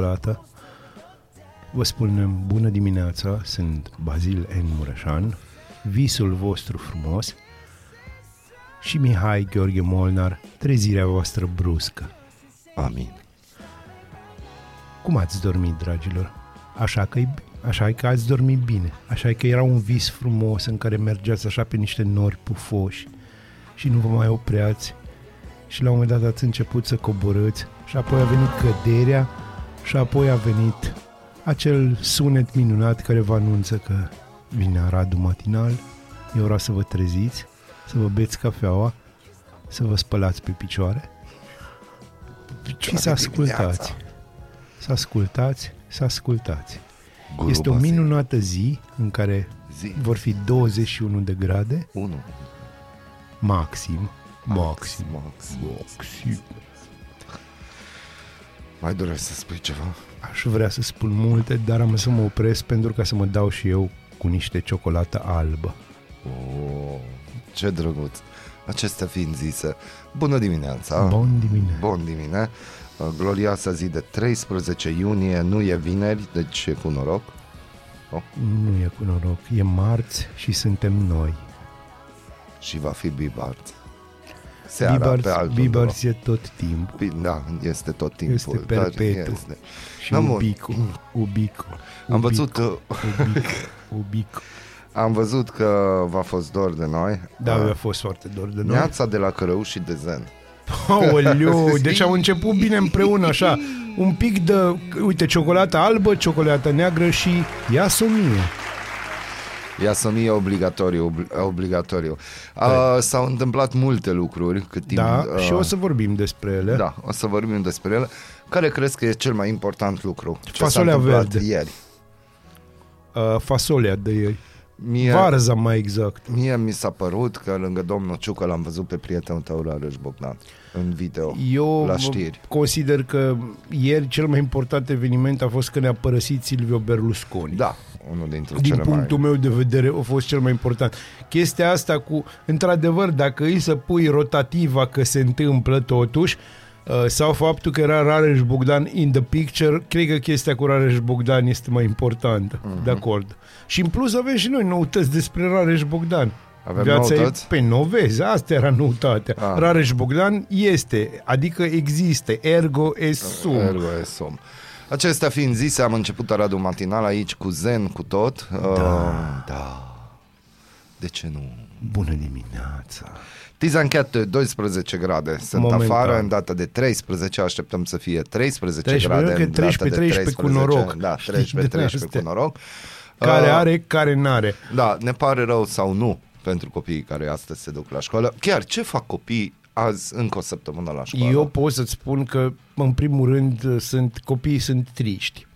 ciocolată. Vă spunem bună dimineața, sunt Bazil N. Mureșan, visul vostru frumos și Mihai Gheorghe Molnar, trezirea voastră bruscă. Amin. Cum ați dormit, dragilor? Așa că, așa că ați dormit bine, așa că era un vis frumos în care mergeați așa pe niște nori pufoși și nu vă mai opreați și la un moment dat ați început să coborâți și apoi a venit căderea și apoi a venit acel sunet minunat care vă anunță că vine Aradul matinal, e ora să vă treziți, să vă beți cafeaua, să vă spălați pe picioare, picioare și să ascultați. dimineața. Să ascultați, să ascultați. Guru este o Basil. minunată zi în care Zi. vor fi 21 de grade Unu. maxim. Maxim. Max. Maxim. Mai dorești să spui ceva? Aș vrea să spun multe, dar am să mă opresc pentru ca să mă dau și eu cu niște ciocolată albă. Oh, ce drăguț. Acestea fiind zise, bună dimineața. Bun dimine. Bun dimine. Uh, Glorioasa zi de 13 iunie, nu e vineri, deci e cu noroc. Nu e cu noroc, e marți și suntem noi. Și va fi Bibarț. Seara Bibars, pe altul. Bibars e tot timpul. Bi- Da, este tot timpul. Este dar perpetu. este. Și Da, mă. ubicu, ubicu, Am văzut că ubicu, ubicu. am văzut că v-a fost dor de noi. Da, Uh, mi-a fost foarte dor de noi. Neața de la Cărău și de Zen. Aoleu, deci au început bine împreună așa. Un pic de, uite, ciocolată albă, ciocolată neagră și iasomie. Ia să mie obligatoriu, obli- obligatoriu. Uh, s-au întâmplat multe lucruri cât timp... Da, uh, și o să vorbim despre ele. Da, o să vorbim despre ele. Care crezi că e cel mai important lucru? Ce Fasolea s-a întâmplat verde. ieri? Uh, fasolea de ei. Mie, Varza mai exact. mie mi s-a părut că lângă domnul Ciucă l-am văzut pe prietenul tău, Rareș Bogdan, în video, Eu la știri. consider că ieri cel mai important eveniment a fost că ne-a părăsit Silvio Berlusconi. Da, unul dintre Din cele punctul mai... meu de vedere a fost cel mai important. Chestia asta cu, într-adevăr, dacă îi să pui rotativa că se întâmplă totuși, uh, sau faptul că era Rareș Bogdan in the picture, cred că chestia cu Rareș Bogdan este mai importantă. Mhm. Uh-huh. De acord. Și în plus avem și noi noutăți despre Rareș Bogdan. Avem Viața noutăți? E, pe nu vezi, asta era noutatea. Ah. Rareș Bogdan este, adică există, ergo est sum. Ergo e som. Acestea fiind zise, am început Aradul matinal aici cu zen, cu tot. Da. da. De ce nu? Bună dimineața! Tizanchetă 12 grade sunt Momentan. afară în data de 13, așteptăm să fie 13, 13, grade că în data 13, de 13 cu noroc. Da, Știi, 13, din 13 astea. cu noroc. Care Uh, are, care n-are. Da, ne pare rău sau nu pentru copiii care astăzi se duc la școală. Chiar, ce fac copiii azi încă o săptămână la școală? Eu pot să-ți spun că, în primul rând, sunt copiii sunt triști.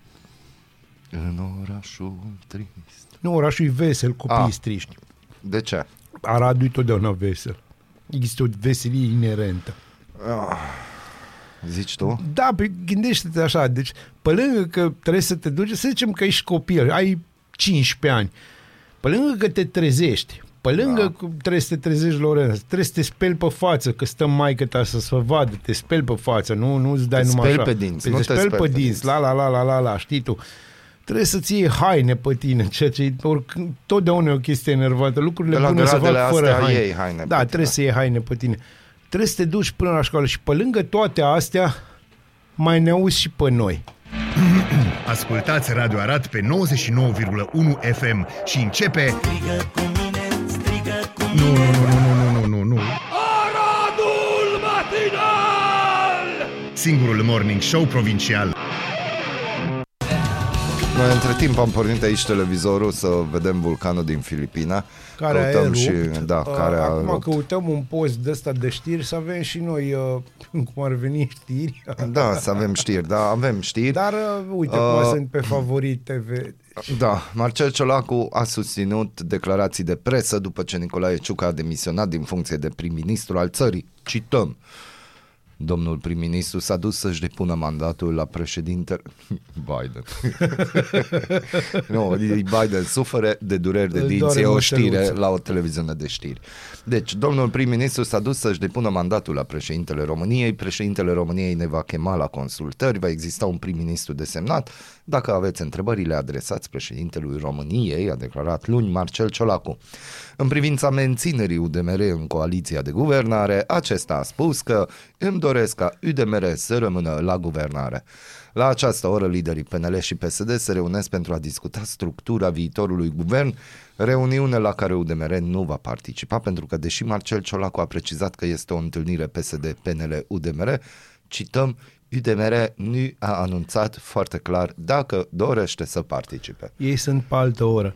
În orașul trist. Nu, orașul e vesel, copiii Ah. sunt triști. De ce? Aradul e totdeauna vesel. Există o veselie inerentă. Ah, zici tu? Da, pe, gândește-te așa, deci pe lângă că trebuie să te duci, să zicem că ești copil, ai 15 ani, pe lângă că te trezești, pe lângă Da. că trebuie să te trezești la ora asta, trebuie să te speli pe față, că stă maică ta să se vadă, te speli pe față, nu, nu îți dai Te numai speli așa. pe dinți, nu te, te speli speli pe pe dinți, dinți. la la la la la la, știi tu. Trebuie să-ți iei haine pe tine, ceea ce oricând, totdeauna e o chestie enervantă. Lucrurile De la bune se gradele fac fără astea haine. iei haine pe da, tine. trebuie să iei haine pe tine. Trebuie să te duci până la școală și pe lângă toate astea mai ne auzi și pe noi. Ascultați Radio Arad pe 99,1 FM și începe... Strigă cu mine, strigă cu Nu, nu, nu, nu, nu, nu, nu, nu. Aradul matinal! Singurul morning show provincial. Noi între timp am pornit aici televizorul să vedem vulcanul din Filipina. care Căutăm a erupt. și, da, Uh, care a Acum erupt. căutăm un post de ăsta de știri să avem și noi, uh, cum ar veni, știri. Da, să avem știri, da, avem știri. Dar uh, uite, Uh, cum sunt pe favorit TV. Da, Marcel Ciolacu a susținut declarații de presă după ce Nicolae Ciucă a demisionat din funcție de prim-ministru al țării. Cităm. Domnul prim-ministru s-a dus să-și depună mandatul la președinte Biden. nu, Biden suferă de dureri de Îl dinți, doare e o știre mușteluță. la o televiziune de știri. Deci, domnul prim-ministru s-a dus să-și depună mandatul la președintele României, președintele României ne va chema la consultări, va exista un prim-ministru desemnat. Dacă aveți întrebări, le adresați președintelui României, a declarat luni Marcel Ciolacu. În privința menținerii UDMR în coaliția de guvernare, acesta a spus că îmi doresc ca UDMR să rămână la guvernare. La această oră, liderii PNL și PSD se reunesc pentru a discuta structura viitorului guvern, reuniune la care UDMR nu va participa, pentru că, deși Marcel Ciolacu a precizat că este o întâlnire PSD-PNL-UDMR, cităm, UDMR nu a anunțat foarte clar dacă dorește să participe. Ei sunt pe altă oră.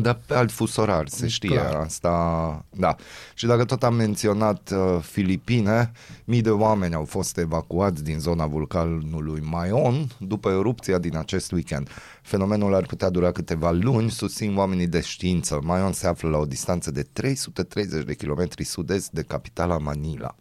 Dar pe alt fus orar, se știe Clar. asta. Da. Și dacă tot am menționat uh, Filipine, mii de oameni au fost evacuați din zona vulcanului Mayon după erupția din acest weekend. Fenomenul ar putea dura câteva luni, susțin oamenii de știință. Mayon se află la o distanță de 330 de kilometri sud-est de capitala Manila.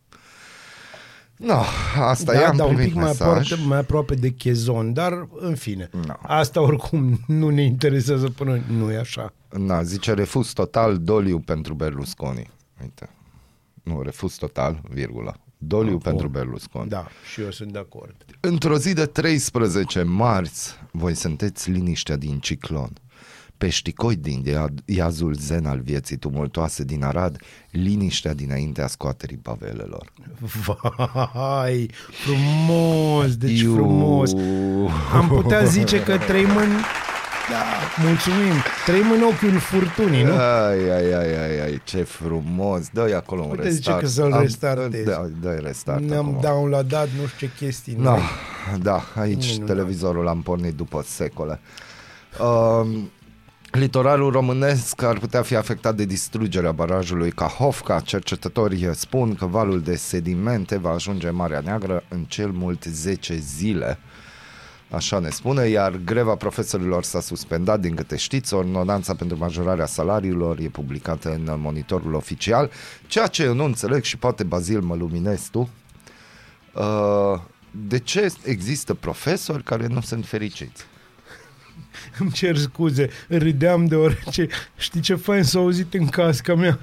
No, asta e, da, am da, un primit pic mai mesaj. aproape, mai aproape de Chezon, dar în fine. No. Asta oricum nu ne interesează până nu e așa. Na, zice refuz total doliu pentru Berlusconi. Uite. Nu, refuz total, virgulă. Doliu pentru Berlusconi. Da, și eu sunt de acord. Într-o zi de 13 marți, voi sunteți liniștea din ciclon. Peșticoi din ia- iazul zen al vieții tumultoase din Arad, liniștea dinaintea scoaterii pavelelor. Vai, frumos, deci Iu. frumos. Am putea zice că trăim în... Da, mulțumim. Trăim în ochiul furtunii, nu? Ai, ai, ai, ai, ai, ce frumos. Dă-i acolo un Uite, zice restart. că să-l Am- restartezi. Da, dă-i restart Ne-am acum. downloadat nu știu ce chestii. Da, noi. da, aici Minunat. televizorul l-am pornit după secole. Um, litoralul românesc ar putea fi afectat de distrugerea barajului Cahovca. Cercetătorii spun că valul de sedimente va ajunge în Marea Neagră în cel mult 10 zile. Așa ne spune, iar greva profesorilor s-a suspendat, din câte știți, ordonanța pentru majorarea salariilor e publicată în monitorul oficial, ceea ce eu nu înțeleg și poate Bazil mă luminezi tu, Uh, de ce există profesori care nu sunt fericiți? Îmi cer scuze, râdeam deoarece știi ce fain s-a auzit în casca mea?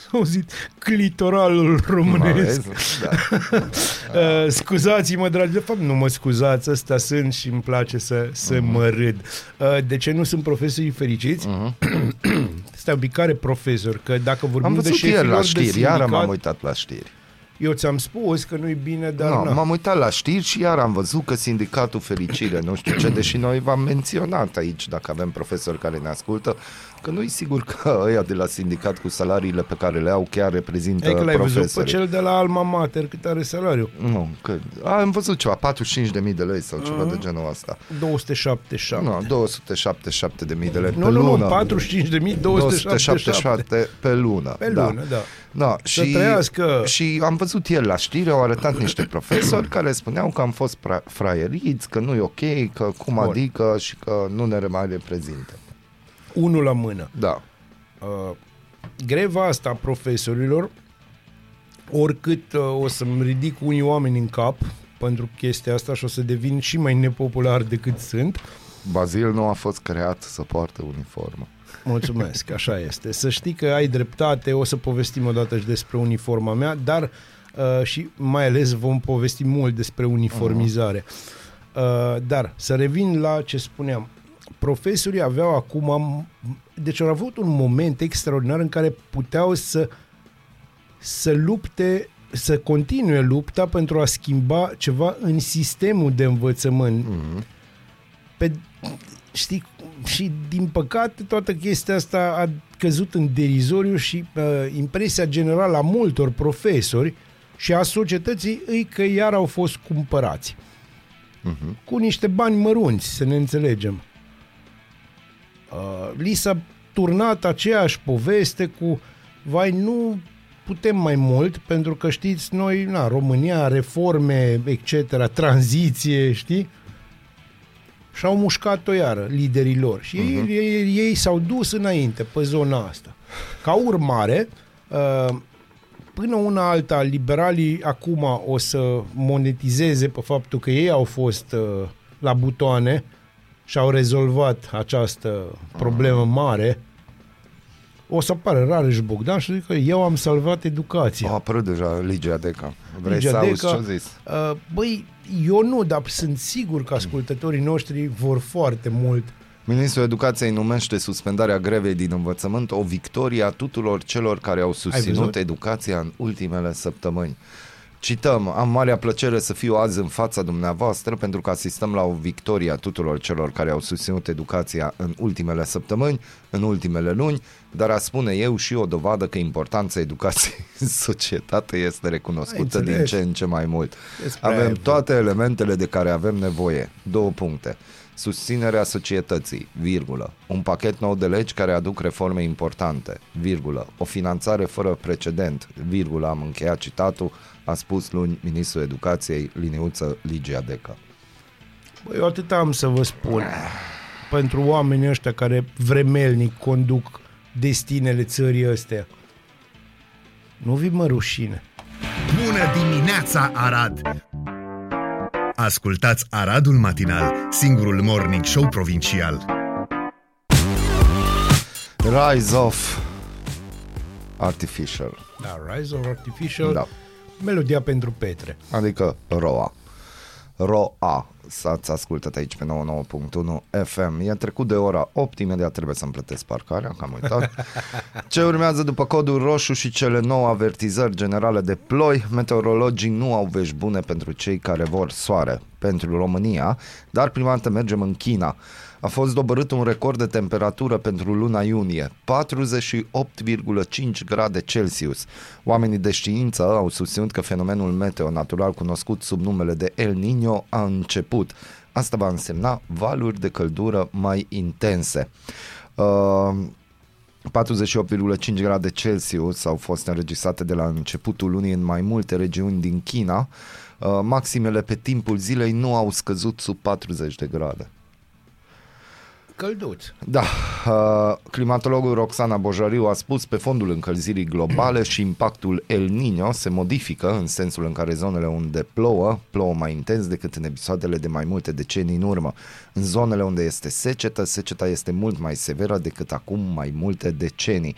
S-a auzit clitoralul românesc. Vezi? Da. Uh, scuzați-mă, dragi, de fapt nu mă scuzați, ăsta sunt și îmi place să, să Mhm. mă râd. Uh, de ce nu sunt profesorii fericiți? Stai un pic, care profesor? Că dacă vorbim Am de văzut șefilor ieri la de știri, sindicat, iar m-am uitat la știri. Eu ți-am spus că nu-i bine, dar No, na. m-am uitat la știri și iar am văzut că sindicatul Fericire, nu știu ce, deși noi v-am menționat aici, dacă avem profesori care ne ascultă, că nu e sigur că ăia de la sindicat cu salariile pe care le au chiar reprezintă E că l-ai văzut pe profesori. cel de la Alma Mater cât are salariu? Nu, că, a, am văzut ceva, 45.000 de lei sau ceva Ah. de genul ăsta. 277. Nu, 277.000 de lei Nu, pe nu, lună. nu, 45.277. 277 pe lună. Pe lună, da. Da, Să și, trăiască. și am văzut ieri la știri, au arătat niște profesori care spuneau că am fost pra- fraieriți, că nu e ok, că cum Bun. adică și că nu ne mai reprezintă. Unul la mână. Da. Uh, greva asta a profesorilor, oricât uh, o să-mi ridic unii oameni în cap pentru chestia asta și o să devin și mai nepopular decât sunt, Bazil nu a fost creat să poartă uniformă. Mulțumesc, așa este. Să știi că ai dreptate, o să povestim odată și despre uniforma mea, dar uh, și mai ales vom povesti mult despre uniformizare. Uh, dar să revin la ce spuneam. Profesorii aveau acum, deci au avut un moment extraordinar în care puteau să să lupte, să continue lupta pentru a schimba ceva în sistemul de învățământ. Mm-hmm. Pe, știi, și din păcate toată chestia asta a căzut în derizoriu și uh, impresia generală a multor profesori și a societății îi că iar au fost cumpărați. Uh-huh. Cu niște bani mărunți, să ne înțelegem. Uh, li s-a turnat aceeași poveste cu vai, nu putem mai mult, pentru că știți, noi, na, România, reforme, etc., tranziție, știi? și au mușcat-o iară liderii lor și ei, Mhm. ei, ei s-au dus înainte pe zona asta. Ca urmare, uh, până una alta, liberalii acum o să monetizeze pe faptul că ei au fost uh, la butoane și au rezolvat această problemă mare, o să apară Rareș Bogdan și zică eu am salvat educația. A apărut deja Ligia Deca. Vrei Ligia să auzi Deca, ce-a zis? Uh, băi, eu nu, dar sunt sigur că ascultătorii noștri vor foarte mult. Ministrul Educației numește suspendarea grevei din învățământ o victorie a tuturor celor care au susținut văzut? educația în ultimele săptămâni. Cităm, am marea plăcere să fiu azi în fața dumneavoastră pentru că asistăm la o victorie a tuturor celor care au susținut educația în ultimele săptămâni, în ultimele luni, dar a spune eu și o dovadă că importanța educației în societate este recunoscută Ai din înțeles. ce în ce mai mult. Despre aia Avem e toate elementele de care avem nevoie. Două puncte. Susținerea societății, virgulă. Un pachet nou de legi care aduc reforme importante, virgulă. O finanțare fără precedent, virgulă. Am încheiat citatul, a spus luni ministrul educației Liniuță Ligia Deca. Băi, eu atât am să vă spun. Pentru oamenii ăștia care vremelnic conduc destinele țării astea. Nu vi mă rușine. Bună dimineața, Arad! Ascultați Aradul Matinal, singurul morning show provincial. Rise of Artificial, Da, Rise of Artificial, Da. Melodia pentru Petre. adică ROA. ROA, să-ți ascultat aici pe 99.1 FM. E trecut de ora 8, imediat trebuie să-mi plătesc parcarea, că am uitat. Ce urmează după codul roșu și cele nouă avertizări generale de ploi, meteorologii nu au vești bune pentru cei care vor soare pentru România, dar prima dată mergem în China. A fost dobărât un record de temperatură pentru luna iunie, 48,5 grade Celsius. Oamenii de știință au susținut că fenomenul meteo natural cunoscut sub numele de El Niño a început. Asta va însemna valuri de căldură mai intense. Uh, 48,5 grade Celsius au fost înregistrate de la începutul lunii în mai multe regiuni din China. Uh, Maximele pe timpul zilei nu au scăzut sub 40 de grade. Călduț. Da, uh, climatologul Roxana Bojariu a spus pe fondul încălzirii globale și impactul El Niño se modifică în sensul în care zonele unde plouă, plouă mai intens decât în episoadele de mai multe decenii în urmă. În zonele unde este secetă, seceta este mult mai severă decât acum mai multe decenii.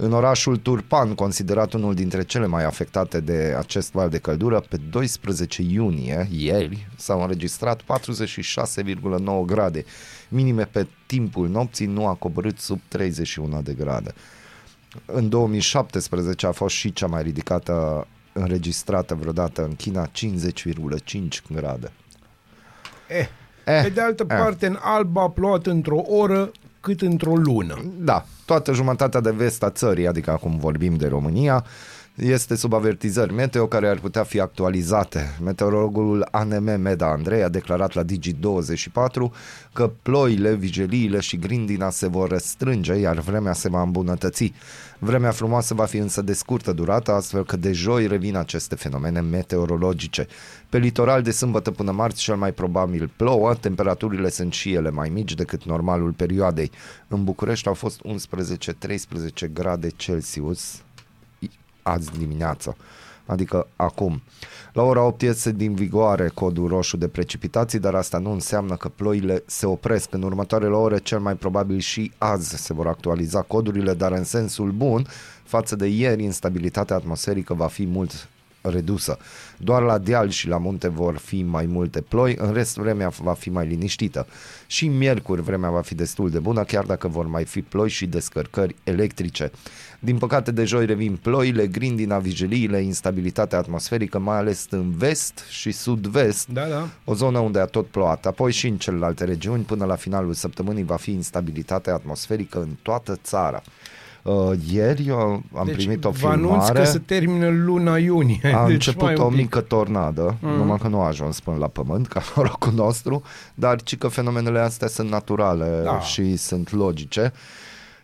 În orașul Turpan, considerat unul dintre cele mai afectate de acest val de căldură, pe 12 iunie, ieri, s-au înregistrat 46,9 grade. Minime pe timpul nopții nu a coborât sub 31 de grade. În 2017 a fost și cea mai ridicată înregistrată vreodată în China, 50,5 grade. Eh, Eh, pe de altă eh. parte, în Alba a plouat într-o oră cât într-o lună. Da, toată jumătatea de vest a țării, adică acum vorbim de România, este sub avertizări meteo care ar putea fi actualizate. Meteorologul ANM Meda Andrei a declarat la Digi24 că ploile, vigeliile și grindina se vor restrânge, iar vremea se va îmbunătăți. Vremea frumoasă va fi însă de scurtă durată, astfel că de joi revin aceste fenomene meteorologice. Pe litoral de sâmbătă până marți cel mai probabil plouă, temperaturile sunt și ele mai mici decât normalul perioadei. În București au fost 11-13 grade Celsius azi dimineață, adică acum. La ora 8 iese din vigoare codul roșu de precipitații, dar asta nu înseamnă că ploile se opresc. În următoarele ore, cel mai probabil și azi se vor actualiza codurile, dar în sensul bun, față de ieri, instabilitatea atmosferică va fi mult redusă. Doar la deal și la munte vor fi mai multe ploi, în rest vremea va fi mai liniștită. Și miercuri vremea va fi destul de bună, chiar dacă vor mai fi ploi și descărcări electrice. Din păcate de joi revin ploile, grindina, vigiliile, instabilitatea atmosferică, mai ales în vest și sud-vest, Da, da. o zonă unde a tot plouat. Apoi și în celelalte regiuni, până la finalul săptămânii va fi instabilitatea atmosferică în toată țara. Uh, ieri eu am deci primit o vă anunț filmare. că se termină luna iunie. A deci început mai o un pic. mică tornadă, mm. numai că nu a ajuns până la pământ, ca norocul nostru, dar ci că fenomenele astea sunt naturale Da. și sunt logice.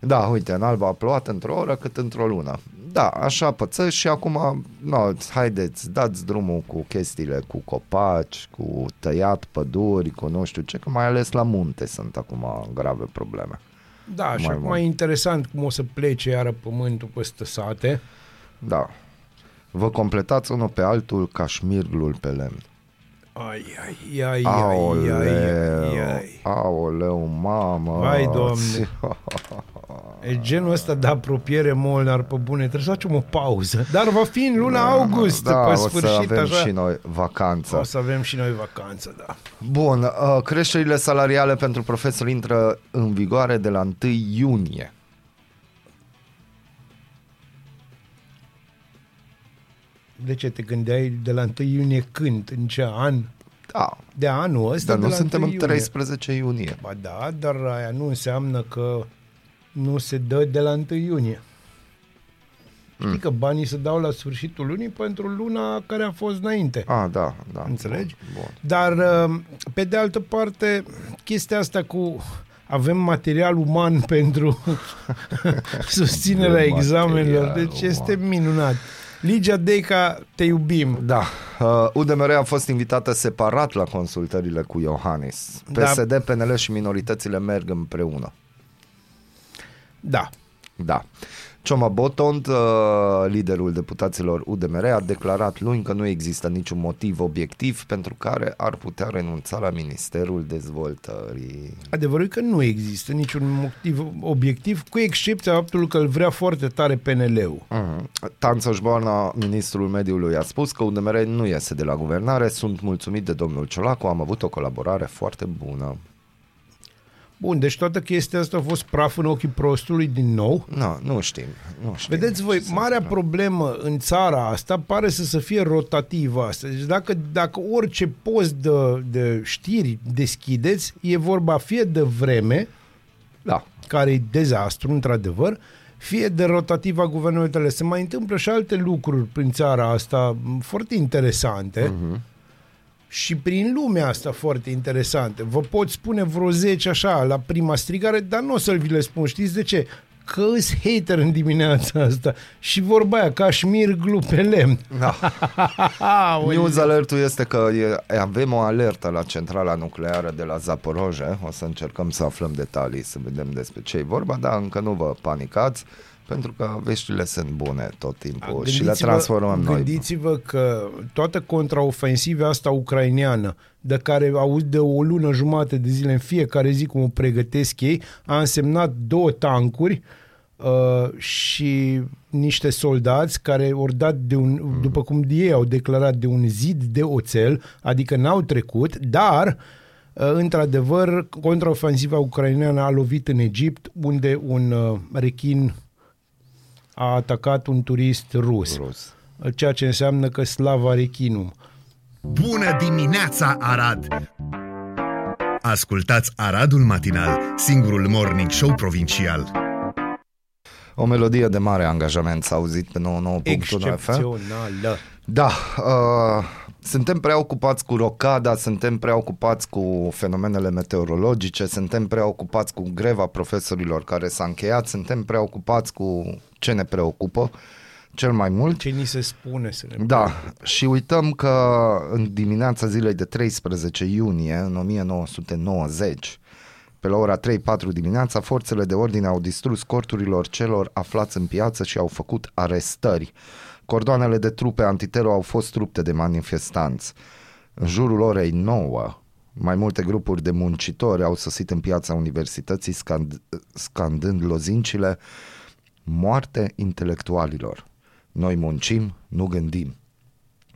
Da, uite, în Alba a plouat într-o oră cât într-o lună. Da, așa pățăși și acum, no, haideți, dați drumul cu chestiile, cu copaci, cu tăiat păduri, cu nu știu ce, că mai ales la munte sunt acum grave probleme. Da, și mai acum mult. e interesant cum o să plece iară pământul peste sate. Da. Vă completați unul pe altul ca șmirglul pe lemn. Ai, ai, ai, ai, ai, Aoleu, ai, ai. aoleu, mamă. Vai, Doamne. E genul ăsta de apropiere Molnar pe bune, trebuie să facem o pauză. Dar va fi în luna august, da, pe o sfârșit, să avem așa. și noi vacanță. O să avem și noi vacanță, da. Bun, uh, creșterile salariale pentru profesori intră în vigoare de la 1 iunie. De ce te gândeai de la 1 iunie când? În ce an? Da, De anul ăsta? dar de nu la suntem 1 în iunie. 13 iunie. Ba da, dar aia nu înseamnă că nu se dă de la 1 iunie. Mm. Știi că banii se dau la sfârșitul lunii pentru luna care a fost înainte. Ah, da, da. Înțelegi? Bun, bun. Dar, uh, pe de altă parte, chestia asta cu avem material uman pentru susținerea Avem examenelor, material deci uman. este minunat. Ligia Deica, te iubim. Da, uh, UDMR a fost invitată separat la consultările cu Iohannis. Da. PSD, PNL și minoritățile merg împreună. Da. Da. Cioma Botond, uh, liderul deputaților UDMR, a declarat luni că nu există niciun motiv obiectiv pentru care ar putea renunța la Ministerul Dezvoltării. Adevărul e că nu există niciun motiv obiectiv, cu excepția faptului că îl vrea foarte tare PNL-ul. Mhm. Tanțo Șborna, ministrul mediului, a spus că UDMR nu iese de la guvernare. Sunt mulțumit de domnul Ciolacu, am avut o colaborare foarte bună. Bun, deci toată chestia asta a fost praf în ochii prostului din nou. Nu, nu știm. Nu știm Vedeți voi, ce se marea întâmplă. problemă în țara asta pare să se fie rotativă asta. Deci dacă, dacă orice post de, de știri deschideți, e vorba fie de vreme, Da. care e dezastru, într-adevăr, fie de rotativa guvernamentale. Se mai întâmplă și alte lucruri prin țara asta m, foarte interesante Mhm. Și prin lumea asta foarte interesante. Vă pot spune vreo 10 așa la prima strigare, dar nu o să-l vi le spun. Știți de ce? Că îs hater în dimineața asta. Și vorba aia, Cașmir glu pe lemn. da. Aoleu. News alertul este că e, avem o alertă la centrala nucleară de la Zaporoje. O să încercăm să aflăm detalii, să vedem despre ce e vorba, dar încă nu vă panicați, pentru că veștile sunt bune tot timpul și le Gândiți-vă- transformăm noi. Gândiți-vă că toată contraofensiva asta ucraineană, de care aud de o lună jumate de zile în fiecare zi cum o pregătesc ei, a însemnat două tancuri uh, și niște soldați care au dat de un, mm. după cum ei au declarat, de un zid de oțel, adică n-au trecut, dar uh, într-adevăr, contraofensiva ucraineană a lovit în Egipt, unde un uh, rechin a atacat un turist rus, Rus. ceea ce înseamnă că slava rechinum. Bună dimineața, Arad! Ascultați Aradul Matinal, singurul morning show provincial. O melodie de mare angajament s-a auzit pe 99.1 FM. Excepțională. Da, uh, suntem preocupați cu rocada, suntem preocupați cu fenomenele meteorologice, suntem preocupați cu greva profesorilor care s-a încheiat, suntem preocupați cu ce ne preocupă cel mai mult. Ce ni se spune să ne Da, și uităm că în dimineața zilei de 13 iunie, în 1990, pe la ora 3-4 dimineața, forțele de ordine au distrus corturilor celor aflați în piață și au făcut arestări. Cordoanele de trupe antitero au fost rupte de manifestanți. În jurul orei 9, mai multe grupuri de muncitori au sosit în piața universității scand- scandând lozincile Moarte intelectualilor. Noi muncim, nu gândim.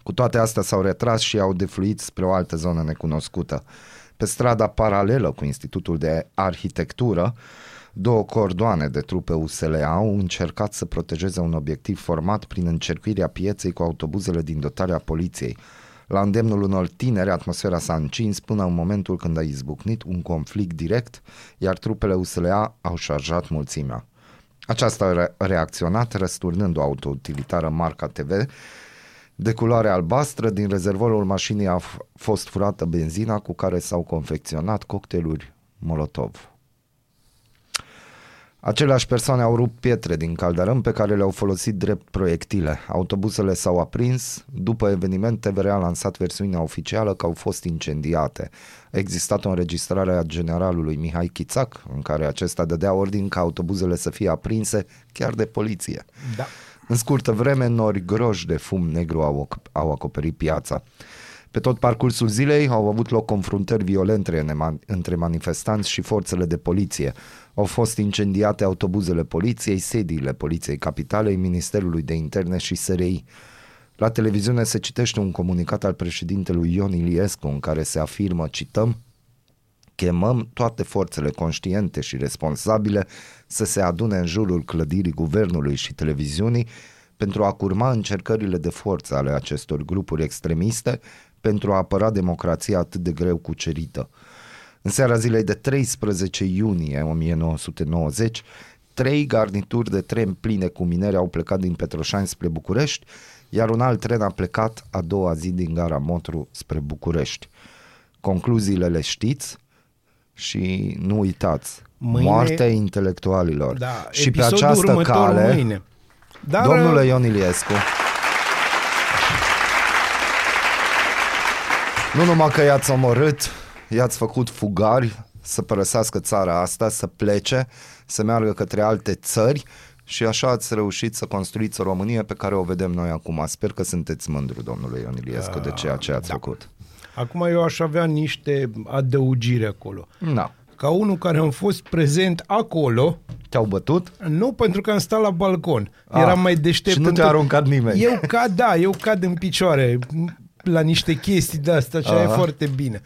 Cu toate astea s-au retras și au defluit spre o altă zonă necunoscută. Pe strada paralelă cu Institutul de Arhitectură, două cordoane de trupe USL au încercat să protejeze un obiectiv format prin încercuirea pieței cu autobuzele din dotarea poliției. La îndemnul unor tineri, atmosfera s-a încins până în momentul când a izbucnit un conflict direct, iar trupele USLA au șarjat mulțimea. Aceasta a re- reacționat răsturnând o autoutilitară marca TV de culoare albastră. Din rezervorul mașinii a f- fost furată benzina cu care s-au confecționat cocktailuri Molotov. Aceleași persoane au rupt pietre din caldărâm pe care le-au folosit drept proiectile. Autobuzele s-au aprins. După eveniment, TVR a lansat versiunea oficială că au fost incendiate. A existat o înregistrare a generalului Mihai Chițac, în care acesta dădea ordin ca autobuzele să fie aprinse chiar de poliție. Da. În scurtă vreme, nori groși de fum negru au, au acoperit piața. Pe tot parcursul zilei au avut loc confruntări violente între manifestanți și forțele de poliție. Au fost incendiate autobuzele poliției, sediile Poliției Capitalei, Ministerului de Interne și SRI. La televiziune se citește un comunicat al președintelui Ion Iliescu în care se afirmă, cităm, chemăm toate forțele conștiente și responsabile să se adune în jurul clădirii guvernului și televiziunii pentru a curma încercările de forță ale acestor grupuri extremiste pentru a apăra democrația atât de greu cucerită. În seara zilei de 13 iunie 1990, trei garnituri de tren pline cu minere au plecat din Petroșani spre București, iar un alt tren a plecat a doua zi din gara Motru spre București. Concluziile le știți și nu uitați, Mâine- moartea intelectualilor. Da, și pe episodul această următor cale, mâine. Dar, domnule Ion Iliescu, nu numai că i-ați omorât, i-ați făcut fugari să părăsească țara asta, să plece, să meargă către alte țări și așa ați reușit să construiți o Românie pe care o vedem noi acum. Sper că sunteți mândru, domnule Ion Iliescu, de ceea ce ați da. făcut. Acum eu aș avea niște adăugiri acolo. Da. Ca unul care am fost prezent acolo, Te-au bătut? nu pentru că am stat la balcon. Ah, Eram mai deștept. și nu te-a întâi- aruncat nimeni. Eu cad, da, eu cad în picioare la niște chestii de astea, ce e Aha. foarte bine.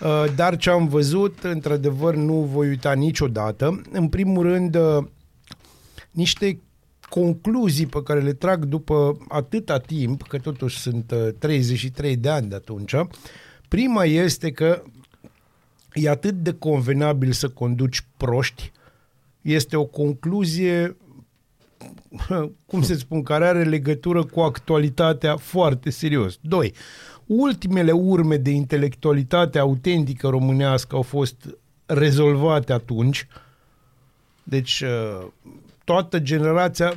Uh, Dar ce am văzut, într-adevăr, nu voi uita niciodată. În primul rând, uh, niște concluzii pe care le trag după atâta timp, că totuși sunt uh, 33 de ani de atunci. Prima este că e atât de convenabil să conduci proști, este o concluzie cum să spun, care are legătură cu actualitatea foarte serios. Doi, ultimele urme de intelectualitate autentică românească au fost rezolvate atunci. Deci uh, toată generația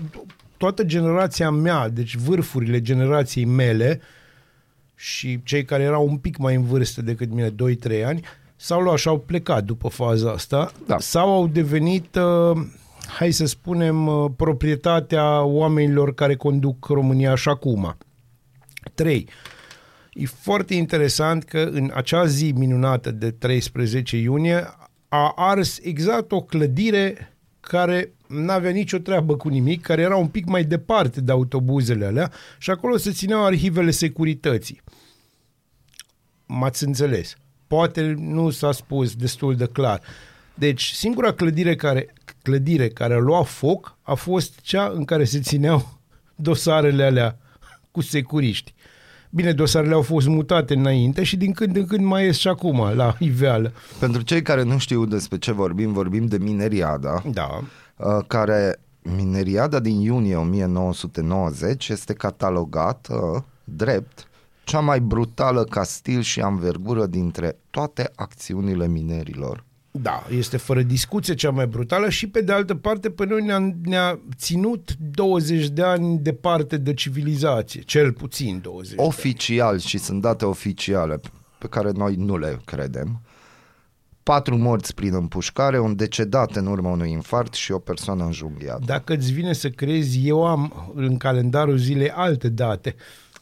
toată generația mea, deci vârfurile generației mele și cei care erau un pic mai în vârstă decât mine, 2-3 ani, sau luat și au plecat după faza asta, Da. sau au devenit, uh, hai să spunem, uh, proprietatea oamenilor care conduc România și acum. 3. E foarte interesant că în acea zi minunată de 13 iunie a ars exact o clădire care n-avea nicio treabă cu nimic, care era un pic mai departe de autobuzele alea și acolo se țineau arhivele securității. M-ați înțeles. Poate nu s-a spus destul de clar. Deci, singura clădire care, clădire care a luat foc a fost cea în care se țineau dosarele alea cu securiști. Bine, dosarele au fost mutate înainte și din când în când mai ies și acum la iveală. Pentru cei care nu știu despre ce vorbim, vorbim de Mineriada, Da. uh, care Mineriada din iunie 1990 este catalogată drept cea mai brutală ca stil și anvergură dintre toate acțiunile minerilor. Da, este fără discuție cea mai brutală și pe de altă parte pe noi ne-a, ne-a ținut 20 de ani departe de civilizație, cel puțin 20 de ani. Oficial, și sunt date oficiale pe care noi nu le credem, patru morți prin împușcare, un decedat în urma unui infart și o persoană înjunghiată. Dacă îți vine să crezi, eu am în calendarul zilei alte date.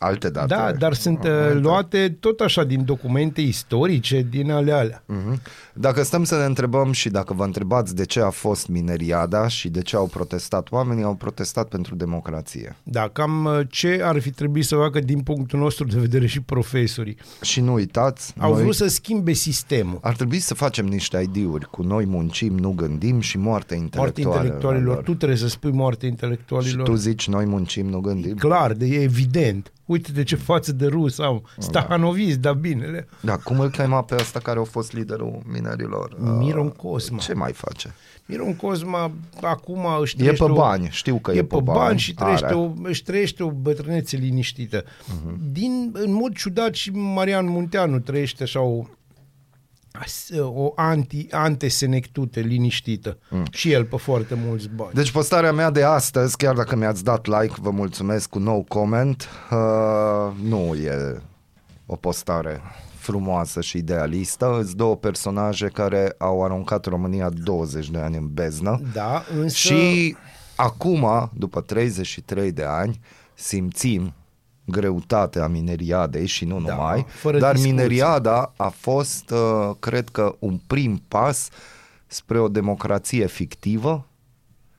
Alte date. Da, dar sunt uh, luate tot așa din documente istorice, din ale alea. Mhm. Dacă stăm să ne întrebăm și dacă vă întrebați de ce a fost mineriada și de ce au protestat oamenii, au protestat pentru democrație. Da, cam uh, ce ar fi trebuit să facă din punctul nostru de vedere și profesorii. Și nu uitați, Au noi vrut să schimbe sistemul. ar trebui să facem niște ID-uri cu noi muncim, nu gândim și moarte Moarte intelectuală. intelectualilor. Tu trebuie să spui moarte și intelectualilor. tu zici noi muncim, nu gândim? Clar, de e evident. Uite de ce față de rus au. Stahanoviți, da binele. Da, cum îl chema pe ăsta care a fost liderul minerilor? Miron Uh, Cosma. Ce mai face? Miron Cosma acum își E trăiește pe o- bani, știu că e, e pe bani și trăiește are. o, își trăiește o bătrânețe liniștită. Uh-huh. Din, în mod ciudat și Marian Munteanu trăiește așa o o anti, antesenectute liniștită. Mm. Și el pe foarte mulți bani. Deci postarea mea de astăzi, chiar dacă mi-ați dat like, vă mulțumesc cu nou comment, uh, nu e o postare frumoasă și idealistă. Sunt două personaje care au aruncat România 20 de ani în beznă Da, însă... și acum, după 33 de ani, simțim greutatea mineriadei și nu Da, numai, fără dar discuție. mineriada a fost, uh, cred că, un prim pas spre o democrație fictivă,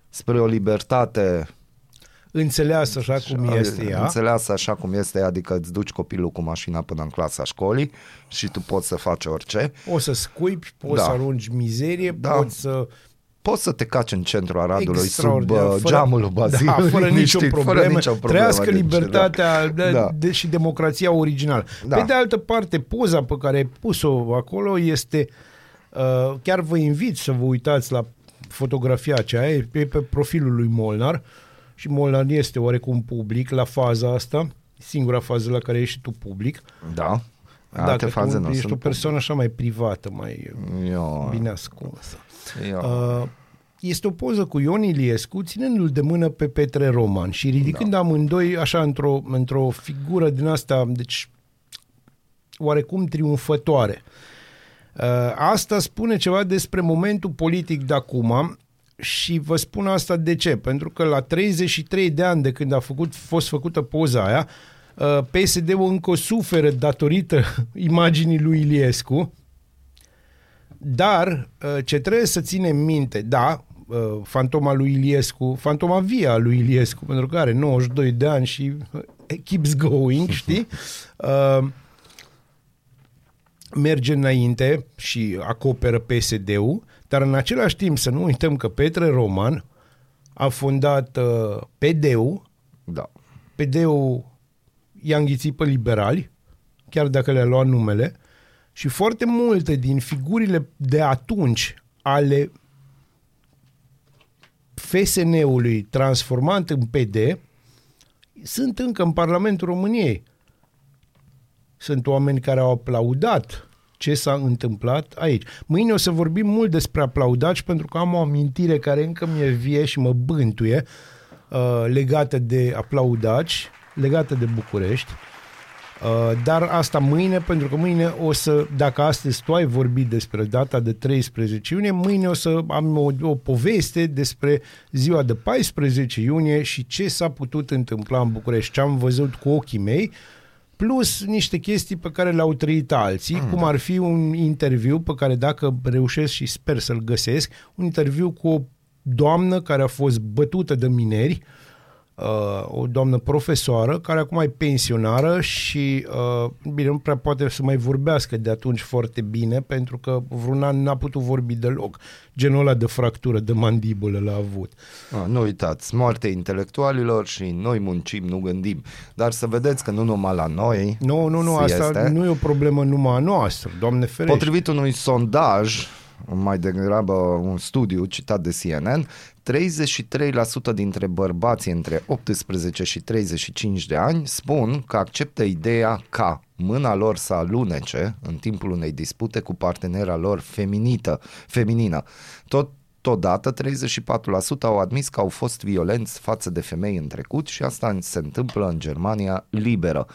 spre o libertate Înțeleasă așa cum este ea. înțeleasă așa cum este, ea, adică îți duci copilul cu mașina până în clasa școlii și tu poți să faci orice. O să scuipi, poți Da. să arunci mizerie, Da. poți să... Poți să te caci în centrul Aradului sub Extraordinar, uh, fără- geamul lui Bazil, Da, fără nicio liniștit, problemă. Fără nicio problemă Trăiască deci, libertatea da. de, Da. de, și democrația originală. Da. Pe de altă parte, poza pe care ai pus-o acolo este... Uh, chiar vă invit să vă uitați la fotografia aceea, e pe, pe profilul lui Molnar și Molnar este oarecum public la faza asta, singura fază la care ești tu public. Da. Da, Alte că faze tu nu ești sunt o persoană așa mai privată, mai Eu, bine ascunsă. eu, Uh, este o poză cu Ion Iliescu ținându-l de mână pe Petre Roman și ridicând da. amândoi așa într-o, într-o figură din asta, deci oarecum triumfătoare. Uh, asta spune ceva despre momentul politic de acum și vă spun asta de ce? Pentru că la 33 de ani de când a făcut, fost făcută poza aia, uh, PSD-ul încă suferă datorită imaginii lui Iliescu, dar uh, ce trebuie să ținem minte, da, uh, fantoma lui Iliescu, fantoma via lui Iliescu, pentru că are 92 de ani și uh, keeps going, știi? Uh, merge înainte și acoperă PSD-ul, dar în același timp să nu uităm că Petre Roman a fondat uh, PD-ul, da. PD-ul i-a înghițit pe liberali, chiar dacă le-a luat numele, și foarte multe din figurile de atunci ale FSN-ului transformat în PD sunt încă în Parlamentul României. Sunt oameni care au aplaudat ce s-a întâmplat aici. Mâine o să vorbim mult despre aplaudaci pentru că am o amintire care încă mi-e vie și mă bântuie uh, legată de aplaudaci, legată de București. Uh, dar asta mâine, pentru că mâine o să, dacă astăzi tu ai vorbit despre data de 13 iunie, mâine o să am o, o poveste despre ziua de 14 iunie și ce s-a putut întâmpla în București, ce am văzut cu ochii mei, plus niște chestii pe care le-au trăit alții, mm. cum ar fi un interviu pe care dacă reușesc și sper să-l găsesc, un interviu cu o doamnă care a fost bătută de mineri, uh, o doamnă profesoară care acum e pensionară și uh, bine, nu prea poate să mai vorbească de atunci foarte bine pentru că vreun an n-a putut vorbi deloc. Genul ăla de fractură de mandibulă l-a avut. A, nu uitați, moarte intelectualilor și noi muncim, nu gândim. Dar să vedeți că nu numai la noi Nu, nu, nu, asta este. nu e o problemă numai a noastră, doamne ferește. Potrivit unui sondaj, mai degrabă un studiu citat de CNN, 33% dintre bărbații între 18 și 35 de ani spun că acceptă ideea ca mâna lor să alunece în timpul unei dispute cu partenera lor feminită, feminină. Tot Totodată, 34% au admis că au fost violenți față de femei în trecut și asta se întâmplă în Germania liberă.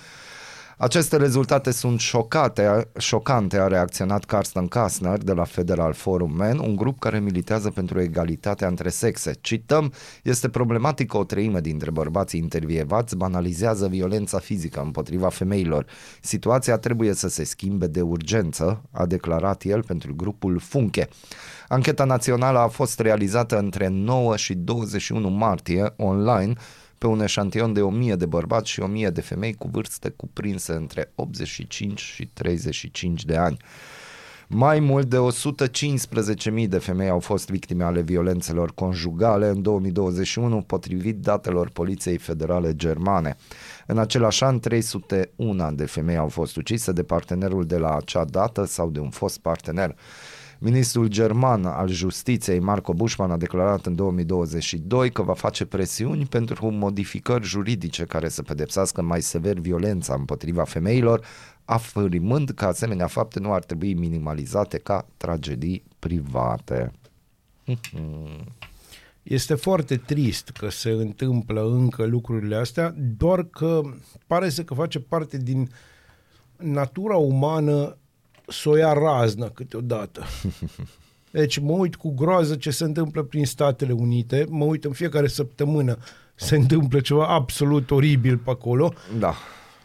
Aceste rezultate sunt șocate, șocante, a reacționat Carsten Kastner de la Federal Forum Men, un grup care militează pentru egalitatea între sexe. Cităm, este problematic că o treime dintre bărbații intervievați banalizează violența fizică împotriva femeilor. Situația trebuie să se schimbe de urgență, a declarat el pentru grupul Funke. Ancheta națională a fost realizată între 9 și 21 martie online pe un eșantion de 1000 de bărbați și 1000 de femei cu vârste cuprinse între 85 și 35 de ani. Mai mult de 115.000 de femei au fost victime ale violențelor conjugale în 2021, potrivit datelor Poliției Federale Germane. În același an, 301 de femei au fost ucise de partenerul de la acea dată sau de un fost partener. Ministrul german al justiției, Marco Bușman, a declarat în 2022 că va face presiuni pentru modificări juridice care să pedepsească mai sever violența împotriva femeilor, afirmând că asemenea fapte nu ar trebui minimalizate ca tragedii private. Este foarte trist că se întâmplă încă lucrurile astea, doar că pare să că face parte din natura umană să o ia raznă câteodată. Deci mă uit cu groază ce se întâmplă prin Statele Unite, mă uit în fiecare săptămână, se întâmplă ceva absolut oribil pe acolo Da.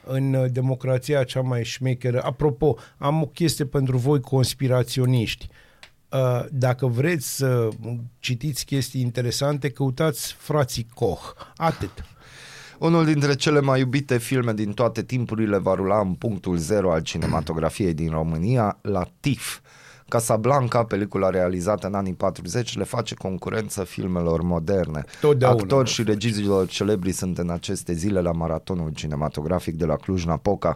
în uh, democrația cea mai șmecheră. Apropo, am o chestie pentru voi conspiraționiști. Uh, Dacă vreți să citiți chestii interesante, căutați frații Koch. Atât. Unul dintre cele mai iubite filme din toate timpurile va rula în punctul zero al cinematografiei din România, la TIFF. Casablanca, pelicula realizată în anii 40, le face concurență filmelor moderne. Totdeauna. Actori și regizilor celebri sunt în aceste zile la maratonul cinematografic de la Cluj-Napoca.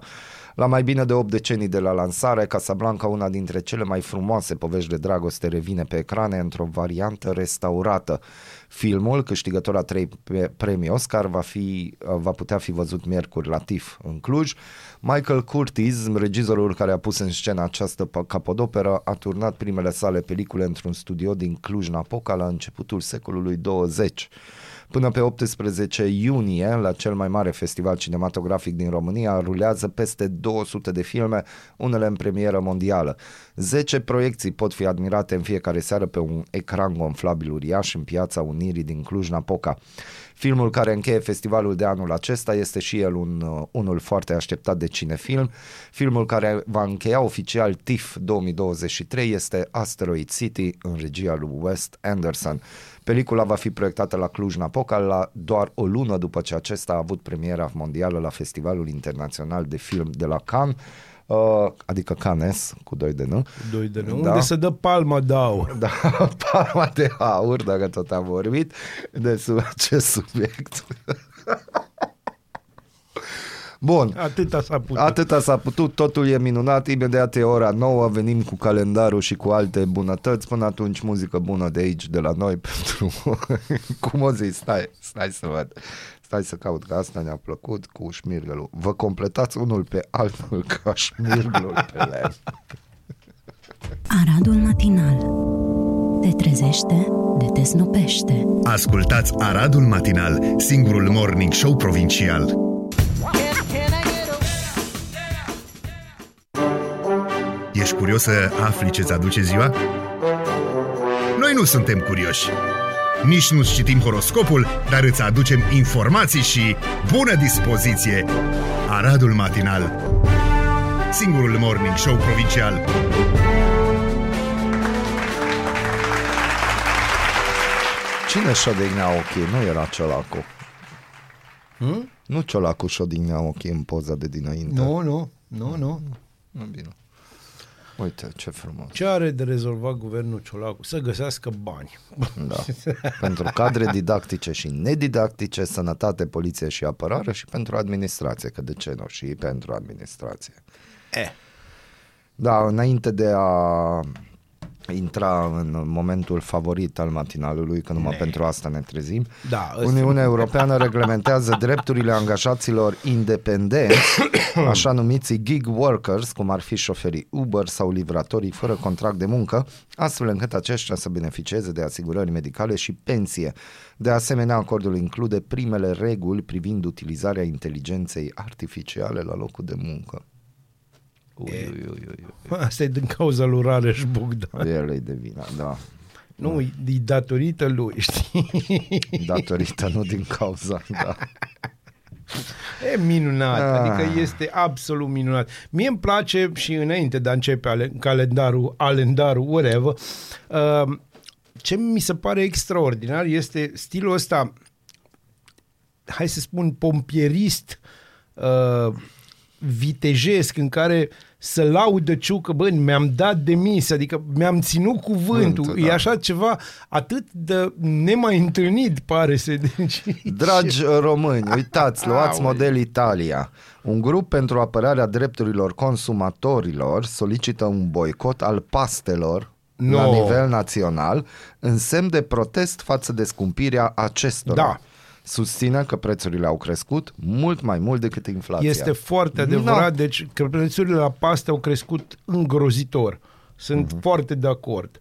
La mai bine de 8 decenii de la lansare, Casablanca, una dintre cele mai frumoase povești de dragoste, revine pe ecrane într-o variantă restaurată. Filmul, câștigător a trei pe- premii Oscar, va, fi, va putea fi văzut miercuri la TIFF în Cluj. Michael Curtiz, regizorul care a pus în scenă această p- capodoperă, a turnat primele sale pelicule într-un studio din Cluj-Napoca la începutul secolului 20. Până pe 18 iunie, la cel mai mare festival cinematografic din România, rulează peste 200 de filme, unele în premieră mondială. 10 proiecții pot fi admirate în fiecare seară pe un ecran gonflabil uriaș în piața Unirii din Cluj-Napoca. Filmul care încheie festivalul de anul acesta este și el un, uh, unul foarte așteptat de cinefilm. Filmul care va încheia oficial TIFF 2023 este Asteroid City în regia lui Wes Anderson. Pelicula va fi proiectată la Cluj-Napoca la doar o lună după ce acesta a avut premiera mondială la Festivalul Internațional de Film de la Cannes, uh, adică Cannes, cu 2 de nu. Doi de nou. Da. Unde se dă palma de aur. Da, palma de aur, dacă tot am vorbit de sub acest subiect. Bun, Atâta s-a putut. Atâta s-a putut, totul e minunat, imediat e ora 9, venim cu calendarul și cu alte bunătăți, până atunci muzică bună de aici, de la noi, pentru... Cum o zi, stai, stai să văd, stai să caut, că asta ne-a plăcut cu șmirgelul. Vă completați unul pe altul ca șmirgelul pe lemn. Aradul matinal. Te trezește, de te snopește. Ascultați Aradul Matinal, singurul morning show provincial. Ești curios să afli ce-ți aduce ziua? Noi nu suntem curioși. Nici nu citim horoscopul, dar îți aducem informații și bună dispoziție. Aradul Matinal, singurul morning show provincial. Cine șodignea ochii? Nu era Ciolacu. Hmm? Nu Ciolacu șodignea ochii în poza de dinainte. Nu, nu, nu, nu. Nu, bine. Uite, ce frumos. Ce are de rezolvat guvernul Ciolacu? Să găsească bani. Da. pentru cadre didactice și nedidactice, sănătate, poliție și apărare și pentru administrație, că de ce nu? Și pentru administrație. Eh. Da, înainte de a intra în momentul favorit al matinalului, că numai pentru asta ne trezim. Da, ăsta- Uniunea Europeană reglementează drepturile angajaților independenți, așa numiții gig workers, cum ar fi șoferii Uber sau livratorii fără contract de muncă, astfel încât aceștia să beneficieze de asigurări medicale și pensie. De asemenea, acordul include primele reguli privind utilizarea inteligenței artificiale la locul de muncă. Ui, ui, ui, ui, ui. Asta e din cauza lui Rareș Bogdan. El e de vina, da. Nu, e datorită lui, știi? Datorită, nu din cauza, da. E minunat, Ah. adică este absolut minunat. Mie îmi place și înainte de a începe ale, calendarul, alendarul, whatever, uh, ce mi se pare extraordinar este stilul ăsta, hai să spun, pompierist, uh, vitejesc, în care să laudă ciucă, bă, mi-am dat demisia, adică mi-am ținut cuvântul. Cuvântul, e da. așa ceva atât de nemai întâlnit, pare să deci, Dragi români, uitați, luați Aoleu. model Italia. Un grup pentru apărarea drepturilor consumatorilor solicită un boicot al pastelor No. la nivel național în semn de protest față de scumpirea acestora. Da. Susține că prețurile au crescut mult mai mult decât inflația. Este foarte adevărat, No. deci că prețurile la paste au crescut îngrozitor. Sunt uh-huh. foarte de acord.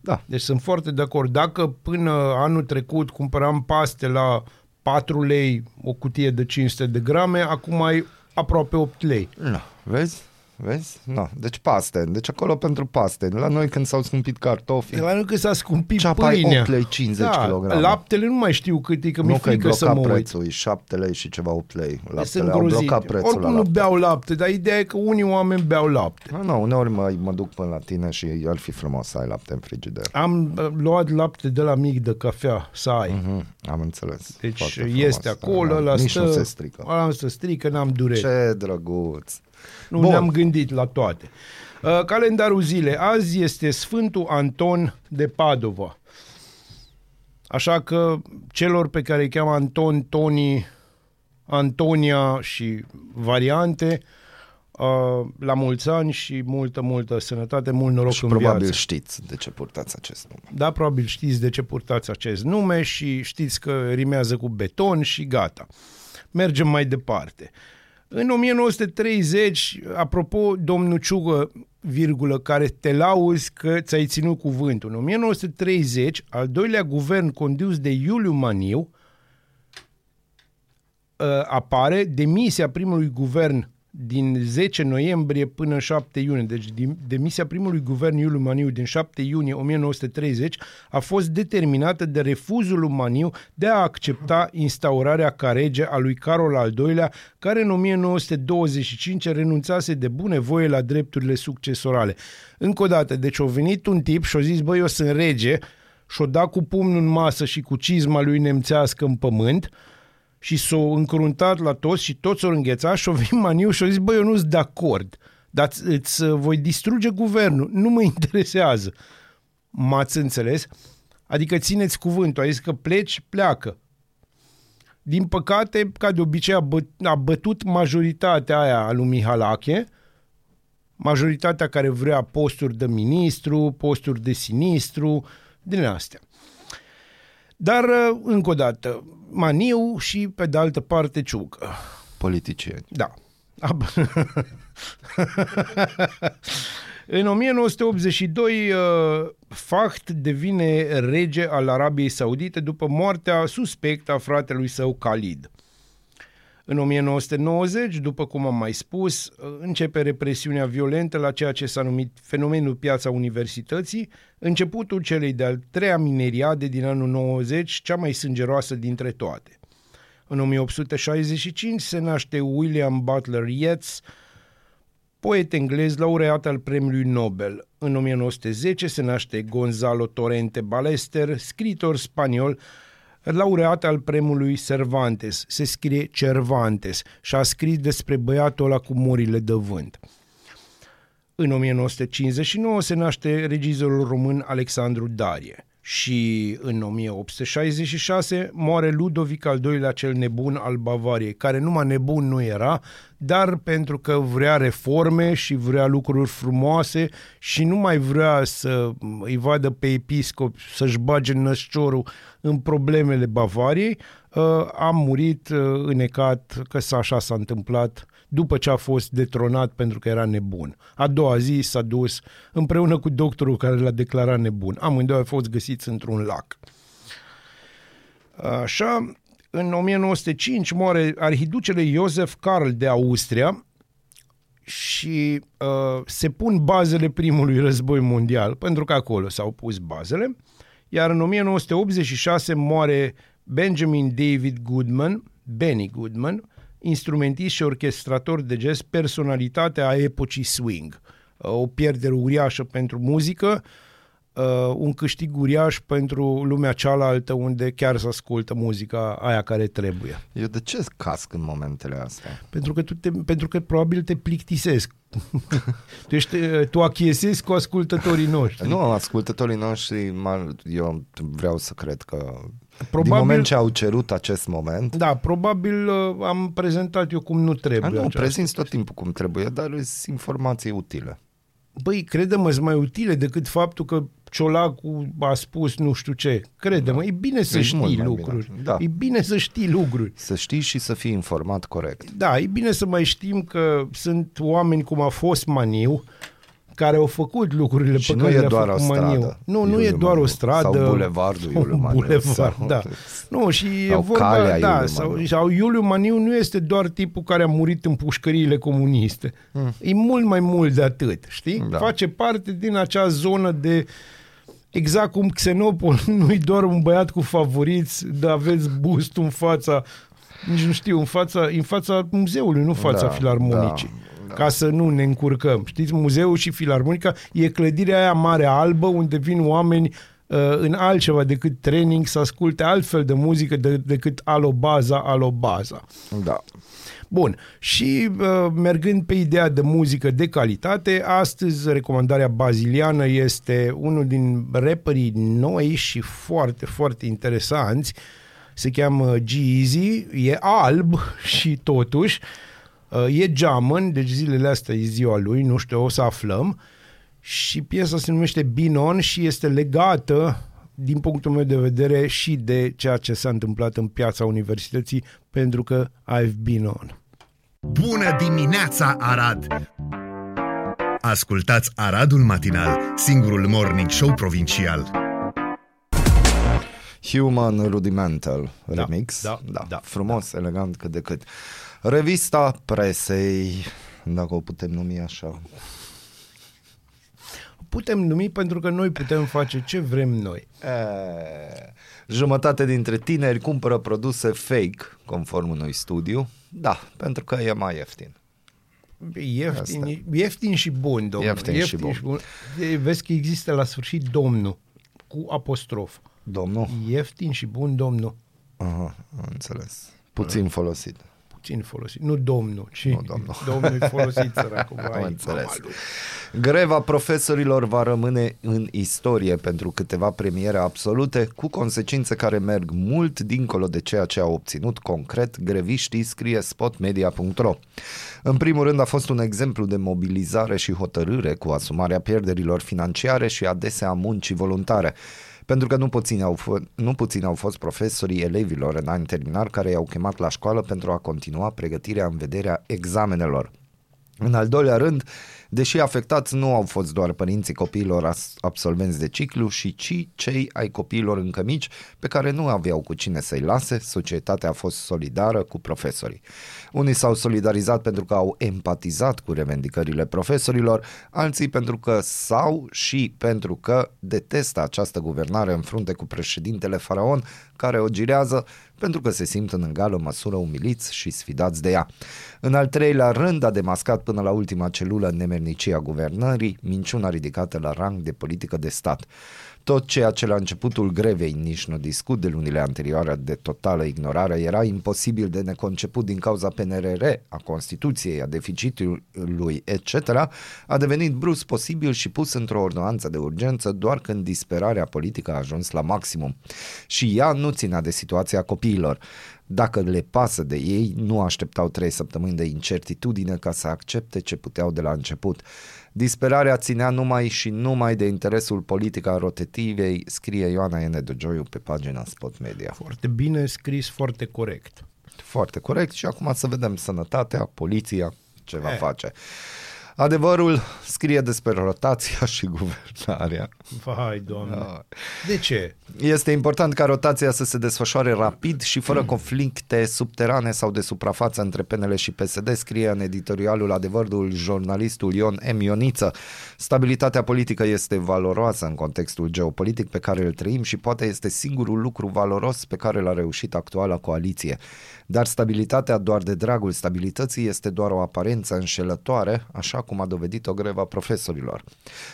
Da. Deci sunt foarte de acord. Dacă până anul trecut cumpăram paste la 4 lei o cutie de 500 de grame, acum ai aproape 8 lei. No. Vezi? Vezi? No. Deci pasten. Deci acolo pentru pasten. La noi când s-au scumpit cartofii, La noi că s-a scumpit ceapa e pâinea. 8 lei 50 da, kg. laptele nu mai știu cât e, că mi-e nu că e frică să blocat mă uit. prețul, e 7 lei și ceva 8 lei. Sunt Laptele au grozit. blocat prețul Oricum la nu lapte. beau lapte, dar ideea e că unii oameni beau lapte. Nu, nu, uneori mă, mă duc până la tine și ar fi frumos să ai lapte în frigider. Am uh, luat lapte de la mic de cafea, să ai. Mhm, am înțeles. Deci Foarte frumos, este acolo, da, la Nici stă, nu se strică. Ăla nu se strică, n-am dureri. Ce drăguț. Nu Bun. ne-am gândit la toate. Uh, calendarul zilei. Azi este Sfântul Anton de Padova. Așa că celor pe care îi cheamă Anton, Toni, Antonia și variante, uh, la mulți ani și multă, multă sănătate, mult noroc Și în probabil viață. știți de ce purtați acest nume. Da, probabil știți de ce purtați acest nume și știți că rimează cu beton și gata. Mergem mai departe. În 1930, apropo, domnul Ciugă, virgulă, care te lauzi că ți-ai ținut cuvântul. În 1930, al doilea guvern condus de Iuliu Maniu uh, apare demisia primului guvern din 10 noiembrie până 7 iunie. Deci dim- demisia primului guvern Iuliu Maniu din 7 iunie 1930 a fost determinată de refuzul lui Maniu de a accepta instaurarea ca rege a lui Carol al II-lea, care în 1925 renunțase de bunăvoie la drepturile succesorale. Încă o dată, deci a venit un tip și a zis, băi, eu sunt rege, și-o dat cu pumnul în masă și cu cizma lui nemțească în pământ, și s-au încruntat la toți și toți s-au înghețat și au venit Maniu și au zis, băi, eu nu sunt de acord, dar îți, îți voi distruge guvernul, nu mă interesează. M-ați înțeles? Adică țineți cuvântul, a zis că pleci, pleacă. Din păcate, ca de obicei, a, bă, a bătut majoritatea aia a lui Mihalache, majoritatea care vrea posturi de ministru, posturi de sinistru, din astea. Dar, uh, încă o dată, Maniu și, pe de altă parte, Ciucă. Politicieni. Da. Ab- În 1982, uh, Fahd devine rege al Arabiei Saudite după moartea suspectă a fratelui său Khalid. În 1990, după cum am mai spus, uh, începe represiunea violentă la ceea ce s-a numit fenomenul piața universității, începutul celei de-al treia mineriade din anul 90, cea mai sângeroasă dintre toate. În 1865 se naște William Butler Yeats, poet englez laureat al premiului Nobel. În 1910 se naște Gonzalo Torrente Ballester, scriitor spaniol, laureat al premiului Cervantes. Se scrie Cervantes și a scris despre băiatul ăla cu morile de vânt. În 1959 se naște regizorul român Alexandru Darie și în 1866 moare Ludovic al II-lea cel nebun al Bavariei, care numai nebun nu era, dar pentru că vrea reforme și vrea lucruri frumoase și nu mai vrea să îi vadă pe episcop să-și bage născiorul în problemele Bavariei, a murit înecat că s- așa s-a întâmplat după ce a fost detronat pentru că era nebun. A doua zi s-a dus împreună cu doctorul care l-a declarat nebun. Amândoi au fost găsiți într-un lac. Așa, în 1905 moare arhiducele Iosef Karl de Austria și uh, se pun bazele primului război mondial, pentru că acolo s-au pus bazele, iar în 1986 moare Benjamin David Goodman, Benny Goodman, instrumentist și orchestrator de jazz, personalitatea a epocii swing. Uh, O pierdere uriașă pentru muzică, uh, un câștig uriaș pentru lumea cealaltă unde chiar se ascultă muzica aia care trebuie. Eu de ce casc în momentele astea? Pentru că, tu te, pentru că probabil te plictisesc. tu, ești, uh, tu achiesezi cu ascultătorii noștri. Nu, ascultătorii noștri, m- eu vreau să cred că din Probabil- moment ce au cerut acest moment, Da, probabil uh, am prezentat eu cum nu a, trebuie. nu, aceasta. prezinți tot timpul cum trebuie, dar sunt informații utile. Băi, crede-mă, sunt mai utile decât faptul că Ciolacul a spus nu știu ce. Crede-mă, e bine să E știi mult mai lucruri. bine, da. E bine să știi lucruri. Să știi și să fii informat corect. Da, e bine să mai știm că sunt oameni cum a fost Maniu, care au făcut lucrurile Și pe nu care e le-a doar o făcut Maniu. stradă, Nu, nu e Iuliu doar o Maniu. stradă. Sau bulevardul Iuliu Un Maniu, Bulevard, sau- da. Nu, și e Sau vorba, calea da, Iuliu sau, Maniu. sau Iuliu Maniu nu este doar tipul care a murit în pușcăriile comuniste. E mult mai mult de atât, știi? Hmm. Da. Face parte din acea zonă de exact cum Xenopol nu-i doar un băiat cu favoriți, de aveți bust în fața nici nu știu, în fața, în fața muzeului, nu în fața Da, filarmonicii. da, Ca să nu ne încurcăm. Știți, muzeul și filarmonica e clădirea aia mare albă unde vin oameni uh, în altceva decât training să asculte altfel de muzică de, decât alobaza, alobaza. Da. Bun, și uh, mergând pe ideea de muzică de calitate, astăzi recomandarea baziliană este unul din rapperii noi și foarte, foarte interesanți. Se cheamă G-Eazy, e alb și totuși uh, e geamăn, deci zilele astea e ziua lui, nu știu, o să aflăm. Și piesa se numește Binon și este legată din punctul meu de vedere și de ceea ce s-a întâmplat în piața universității pentru că I've been on. Bună dimineața, Arad! Ascultați Aradul Matinal, singurul morning show provincial. Human Rudimental Da, remix. da, da, Frumos, elegant cât de cât. Revista presei, dacă o putem numi așa. Putem numi pentru că noi putem face ce vrem noi. E, jumătate dintre tineri cumpără produse fake, conform unui studiu. Da, pentru că e mai ieftin. Ieftin, Asta. ieftin și bun, domnul. Ieftin și bun. E, Vezi că există la sfârșit domnul cu apostrof. Domnul? Ieftin și bun domnul. Aha, am înțeles. Puțin folosit. Puțin folosit. Nu domnul, ci Nu domnul. domnul e folosit săracul. Am vai, înțeles. mama lui. Greva profesorilor va rămâne în istorie pentru câteva premiere absolute, cu consecințe care merg mult dincolo de ceea ce au obținut concret greviștii, scrie spotmedia.ro. În primul rând a fost un exemplu de mobilizare și hotărâre cu asumarea pierderilor financiare și adesea a muncii voluntare. Pentru că nu puțini, au f- nu puțini au fost profesorii elevilor în ani terminari care i-au chemat la școală pentru a continua pregătirea în vederea examenelor. În al doilea rând, deși afectați nu au fost doar părinții copiilor as- absolvenți de ciclu, și ci cei ai copiilor încă mici pe care nu aveau cu cine să-i lase, societatea a fost solidară cu profesorii. Unii s-au solidarizat pentru că au empatizat cu revendicările profesorilor, alții pentru că sau și pentru că detestă această guvernare în frunte cu președintele faraon care o girează pentru că se simt în egală măsură umiliți și sfidați de ea. În al treilea rând a demascat până la ultima celulă nemernicia guvernării, minciuna ridicată la rang de politică de stat. Tot ceea ce la începutul grevei nici nu discut de lunile anterioare de totală ignorare era imposibil de neconceput din cauza PNRR, a Constituției, a deficitului, etc., a devenit brusc posibil și pus într-o ordonanță de urgență doar când disperarea politică a ajuns la maximum. Și ea nu ținea de situația copiilor. Dacă le pasă de ei, nu așteptau trei săptămâni de incertitudine ca să accepte ce puteau de la început. Disperarea ținea numai și numai de interesul politic al rotativei, scrie Ioana Ene Dogioiu pe pagina Spot Media. Foarte bine scris, foarte corect. Foarte corect și acum să vedem sănătatea, poliția, ce va Eh. face. Adevărul scrie despre rotația și guvernarea. Vai, doamne. Da. De ce? Este important ca rotația să se desfășoare rapid și fără conflicte subterane sau de suprafață între PNL și PSD, scrie în editorialul Adevărul jurnalistul Ion M. Ioniță. Stabilitatea politică este valoroasă în contextul geopolitic pe care îl trăim și poate este singurul lucru valoros pe care l-a reușit actuala coaliție. Dar stabilitatea doar de dragul stabilității este doar o aparență înșelătoare, așa cum a dovedit o greva profesorilor.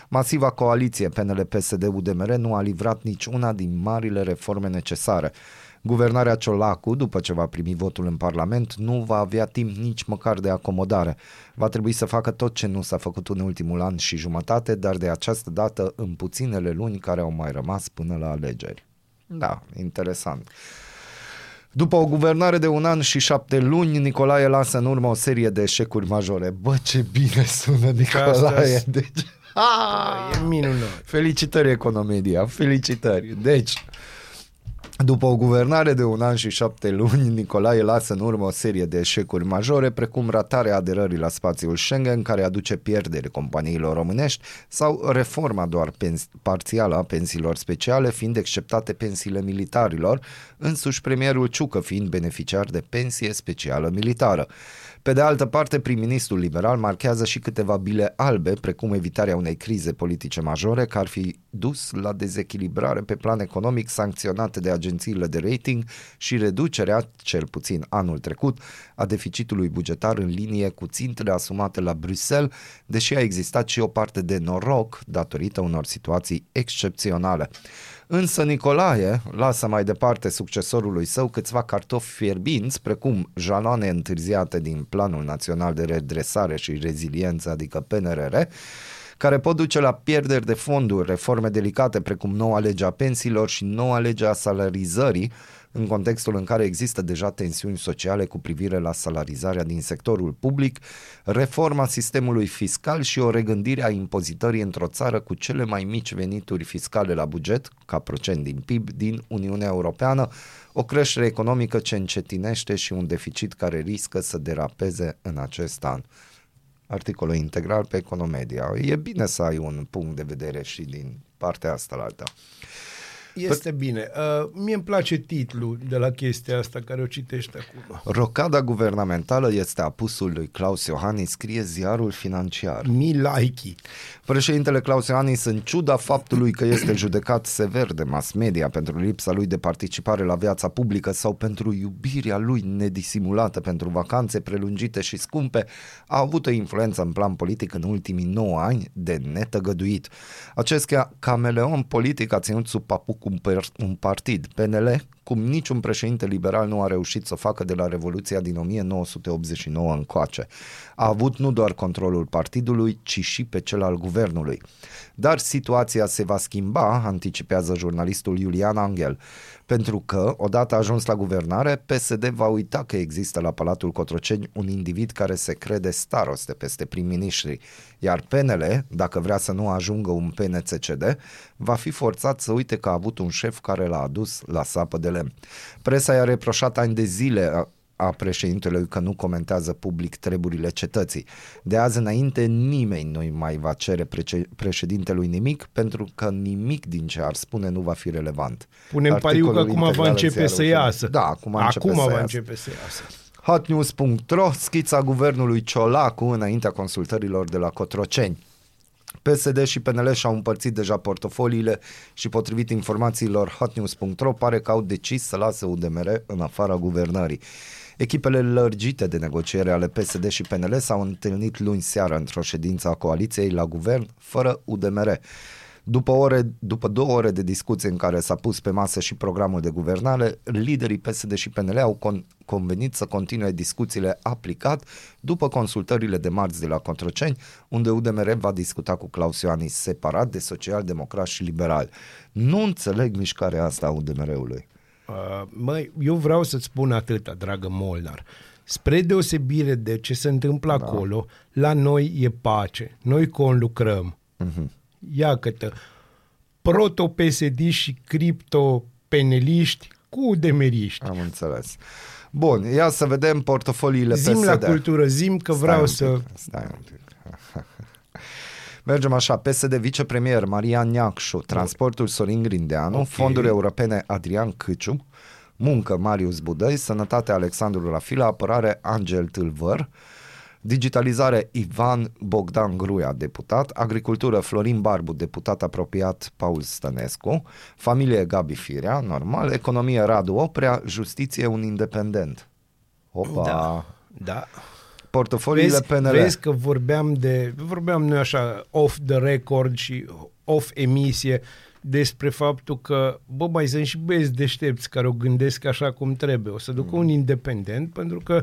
Masiva coaliție PNL-PSD-UDMR nu a livrat nici una din marile reforme necesare. Guvernarea Ciolacu, după ce va primi votul în Parlament, nu va avea timp nici măcar de acomodare. Va trebui să facă tot ce nu s-a făcut în ultimul an și jumătate, dar de această dată în puținele luni care au mai rămas până la alegeri. Da, interesant. După o guvernare de un an și șapte luni, Nicolae lasă în urmă o serie de eșecuri majore. Bă, ce bine sună Nicolae! Asta- Deci... E minunat. Felicitări Economedia, felicitări. Deci, După o guvernare de un an și șapte luni, Nicolae lasă în urmă o serie de eșecuri majore, precum ratarea aderării la spațiul Schengen, care aduce pierdere companiilor românești, sau reforma doar pens- parțială a pensiilor speciale, fiind exceptate pensiile militarilor, însuși premierul Ciucă fiind beneficiar de pensie specială militară. Pe de altă parte, prim-ministrul liberal marchează și câteva bile albe, precum evitarea unei crize politice majore, care ar fi dus la dezechilibrare pe plan economic sancționate de agențiile de rating și reducerea, cel puțin anul trecut, a deficitului bugetar în linie cu țintele asumate la Bruxelles, deși a existat și o parte de noroc datorită unor situații excepționale. Însă Nicolae lasă mai departe succesorului său câțiva cartofi fierbinți, precum jaloane întârziate din Planul Național de Redresare și Reziliență, adică PNRR, care pot duce la pierderi de fonduri, reforme delicate precum noua lege a pensiilor și noua lege a salarizării, în contextul în care există deja tensiuni sociale cu privire la salarizarea din sectorul public, reforma sistemului fiscal și o regândire a impozitării într-o țară cu cele mai mici venituri fiscale la buget, ca procent din PIB, din Uniunea Europeană, o creștere economică ce încetinește și un deficit care riscă să derapeze în acest an articolul integral pe Economedia. E bine să ai un punct de vedere și din partea asta la alta. Este bine. Uh, mie îmi place titlul de la chestia asta care o citește acum. Rocada guvernamentală este apusul lui Claus Iohannis, scrie ziarul financiar. Mi like Președintele Claus Iohannis, în ciuda faptului că este judecat sever de mass media pentru lipsa lui de participare la viața publică sau pentru iubirea lui nedisimulată pentru vacanțe prelungite și scumpe, a avut o influență în plan politic în ultimii 9 ani de netăgăduit. Acest ca- cameleon politic a ținut sub papuc un, per- un partid, PNL, cum niciun președinte liberal nu a reușit să facă de la Revoluția din 1989 încoace. A avut nu doar controlul partidului, ci și pe cel al guvernului. Dar situația se va schimba, anticipează jurnalistul Iulian Angel, pentru că, odată ajuns la guvernare, PSD va uita că există la Palatul Cotroceni un individ care se crede staroste peste prim-ministri, iar PNL, dacă vrea să nu ajungă un PNCCD, va fi forțat să uite că a avut un șef care l-a adus la sapă de lemn. Presa i-a reproșat ani de zile a- a președintelui că nu comentează public treburile cetății. De azi înainte nimeni nu mai va cere prece- președintelui nimic pentru că nimic din ce ar spune nu va fi relevant. Punem pariu că Articolul acum va integral în începe ziarul să financiar. iasă. Da, acum, începe acum să va iasă. începe să iasă. Hotnews.ro, schița guvernului Ciolacu înaintea consultărilor de la Cotroceni. PSD și PNL și-au împărțit deja portofoliile și potrivit informațiilor hotnews.ro pare că au decis să lase UDMR în afara guvernării. Echipele lărgite de negociere ale PSD și PNL s-au întâlnit luni seară într-o ședință a coaliției la guvern fără UDMR. După, ore, după două ore de discuție în care s-a pus pe masă și programul de guvernare, liderii PSD și PNL au con- convenit să continue discuțiile aplicat după consultările de marți de la Controceni, unde UDMR va discuta cu Claus Ioanis separat de social-democrați și liberali. Nu înțeleg mișcarea asta a UDMR-ului. Uh, măi, eu vreau să-ți spun atâta, dragă Molnar. Spre deosebire de ce se întâmplă da. acolo, la noi e pace. Noi conlucrăm. Uh-huh. Ia câtă proto-PSD și cripto-peneliști cu demeriști. Am înțeles. Bun, ia să vedem portofoliile Zim PSD. la cultură, zim că vreau Stai un să... pic, Stai un pic. Mergem așa, PSD vicepremier Marian Neacșu, transportul Sorin Grindeanu, okay. fonduri europene Adrian Câciu, muncă Marius Budăi, sănătate Alexandru Rafila, apărare Angel Tâlvăr, digitalizare Ivan Bogdan Gruia, deputat, agricultură Florin Barbu, deputat apropiat Paul Stănescu, familie Gabi Firea, normal, economie Radu Oprea, justiție un independent. Opa! Da, da. Portofoliile Vezi, PNL. vezi că vorbeam de, vorbeam noi așa off the record și off emisie despre faptul că, bă, mai sunt și băieți deștepți care o gândesc așa cum trebuie. O să ducă Mm. un independent pentru că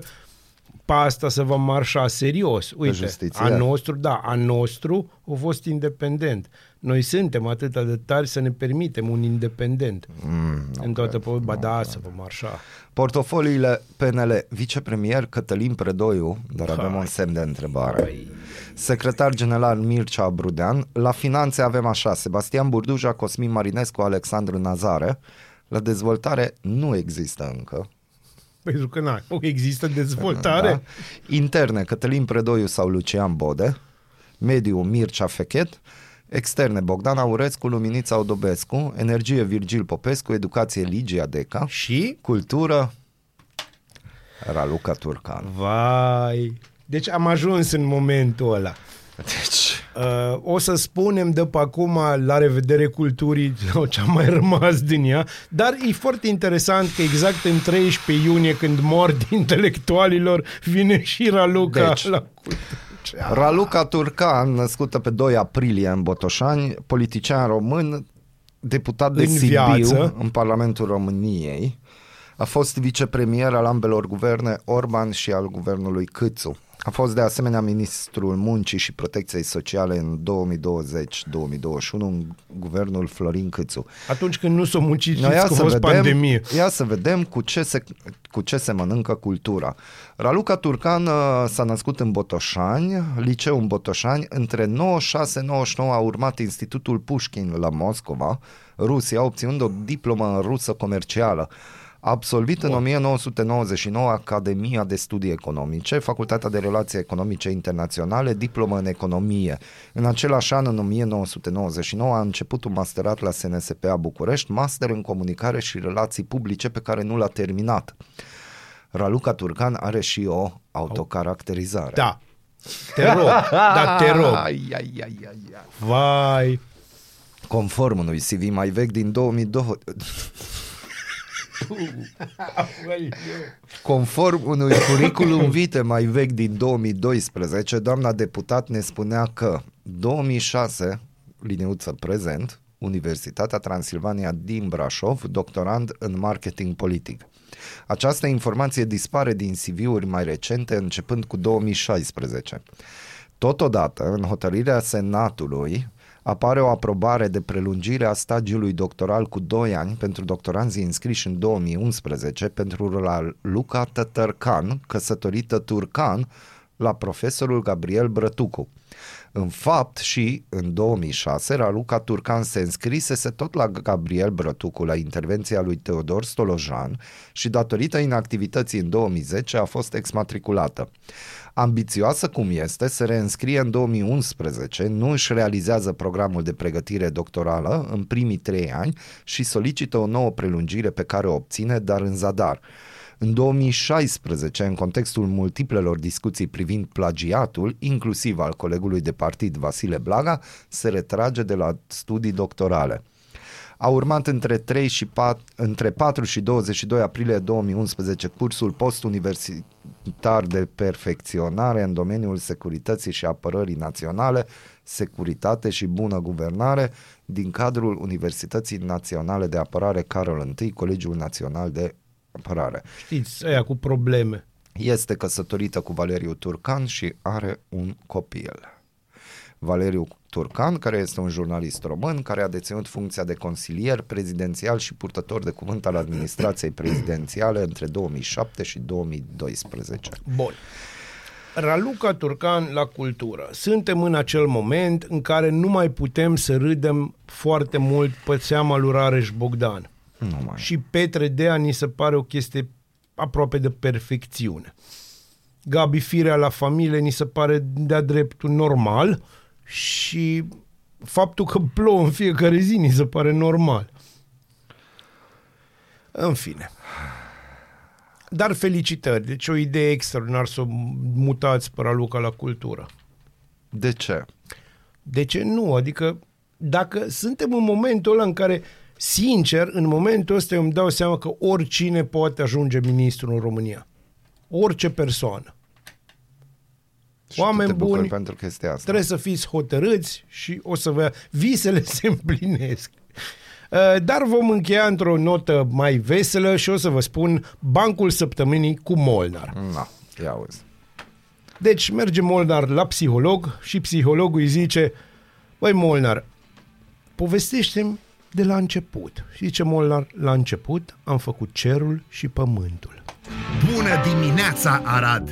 pe asta se va marșa serios. Uite, justiție. a nostru, da, a nostru a fost independent. Noi suntem atât de tari să ne permitem un independent. Mm, în toată po- ba da, să vă marșa. Portofoliile PNL, vicepremier Cătălin Predoiu, dar avem Hai. un semn de întrebare. Păi, Secretar general Mircea Brudean, la finanțe avem așa, Sebastian Burduja, Cosmin Marinescu, Alexandru Nazare, La dezvoltare nu există încă. Pentru că na, există dezvoltare. Da? Interne, Cătălin Predoiu sau Lucian Bode. Mediu, Mircea Fechet. Externe, Bogdan Aurescu, Luminița Odobescu. Energie, Virgil Popescu. Educație, Ligia Deca. Și? Cultură, Raluca Turcan. Vai! Deci am ajuns în momentul ăla. Deci, Uh, o să spunem de pe acum la revedere culturii sau ce a mai rămas din ea, dar e foarte interesant că exact în 13 iunie când mor de intelectualilor vine și Raluca Deci, la cultură. Raluca Turcan, născută pe 2 aprilie în Botoșani, politician român, deputat de În Sibiu viață. în Parlamentul României, a fost vicepremier al ambelor guverne Orban și al guvernului Câțu. A fost de asemenea ministrul muncii și protecției sociale în 2020-2021 în guvernul Florin Câțu. Atunci când nu s-o muncit, Noi știți că a fost pandemie. ia să vedem cu ce, se, cu ce se mănâncă cultura. Raluca Turcan uh, s-a născut în Botoșani, liceu în Botoșani. Între 96-99 a urmat Institutul Pușkin la Moscova, Rusia, obținând o diplomă în rusă comercială. A absolvit în 1999 Academia de Studii Economice, Facultatea de Relații Economice Internaționale, diplomă în economie. În același an, în 1999, a început un masterat la SNSPA București, master în comunicare și relații publice pe care nu l-a terminat. Raluca Turcan are și o autocaracterizare. Da. Te rog, da, te rog. Ai, ai, ai, ai, ai. Vai. Conform unui CV mai vechi din 2002, Conform unui curriculum vitae mai vechi din 2012, doamna deputat ne spunea că 2006, liniuță prezent, Universitatea Transilvania din Brașov, doctorand în marketing politic. Această informație dispare din CV-uri mai recente, începând cu 2016. Totodată, în hotărârea Senatului, apare o aprobare de prelungire a stagiului doctoral cu 2 ani pentru doctoranzii înscriși în 2011 pentru la Luca Tătărcan, căsătorită turcan, la profesorul Gabriel Brătucu. În fapt și în 2006, Raluca Turcan se înscrisese tot la Gabriel Brătucu la intervenția lui Teodor Stolojan și datorită inactivității în 2010 a fost exmatriculată. Ambițioasă cum este, se reînscrie în 2011, nu își realizează programul de pregătire doctorală în primii trei ani și solicită o nouă prelungire pe care o obține, dar în zadar. În 2016, în contextul multiplelor discuții privind plagiatul, inclusiv al colegului de partid Vasile Blaga, se retrage de la studii doctorale. A urmat între, 3 și 4, între 4 și 22 aprilie 2011 cursul postuniversitar de perfecționare în domeniul securității și apărării naționale, securitate și bună guvernare din cadrul Universității Naționale de Apărare Carol I, Colegiul Național de Apărare. Știți, ăia cu probleme. Este căsătorită cu Valeriu Turcan și are un copil. Valeriu Turcan, care este un jurnalist român, care a deținut funcția de consilier prezidențial și purtător de cuvânt al administrației prezidențiale între 2007 și 2012. Bun. Raluca Turcan la cultură. Suntem în acel moment în care nu mai putem să râdem foarte mult pe seama lui Rareș Bogdan. Nu mai. Și Petre Dea ni se pare o chestie aproape de perfecțiune. Gabi Firea la familie ni se pare de-a dreptul normal și faptul că plouă în fiecare zi ni se pare normal. În fine. Dar felicitări. Deci o idee extraordinară să o mutați pe Raluca la cultură. De ce? De ce nu? Adică dacă suntem în momentul ăla în care, sincer, în momentul ăsta eu îmi dau seama că oricine poate ajunge ministru în România. Orice persoană. Și Oameni tu te bucuri buni, pentru chestia asta. Trebuie să fiți hotărâți și o să vă... Visele se împlinesc. Uh, Dar vom încheia într-o notă mai veselă și o să vă spun bancul săptămânii cu Molnar. Na, ia auzi. Deci merge Molnar la psiholog și psihologul îi zice Băi Molnar, povestește-mi de la început. Și zice Molnar, la început am făcut cerul și pământul. Bună dimineața, Arad!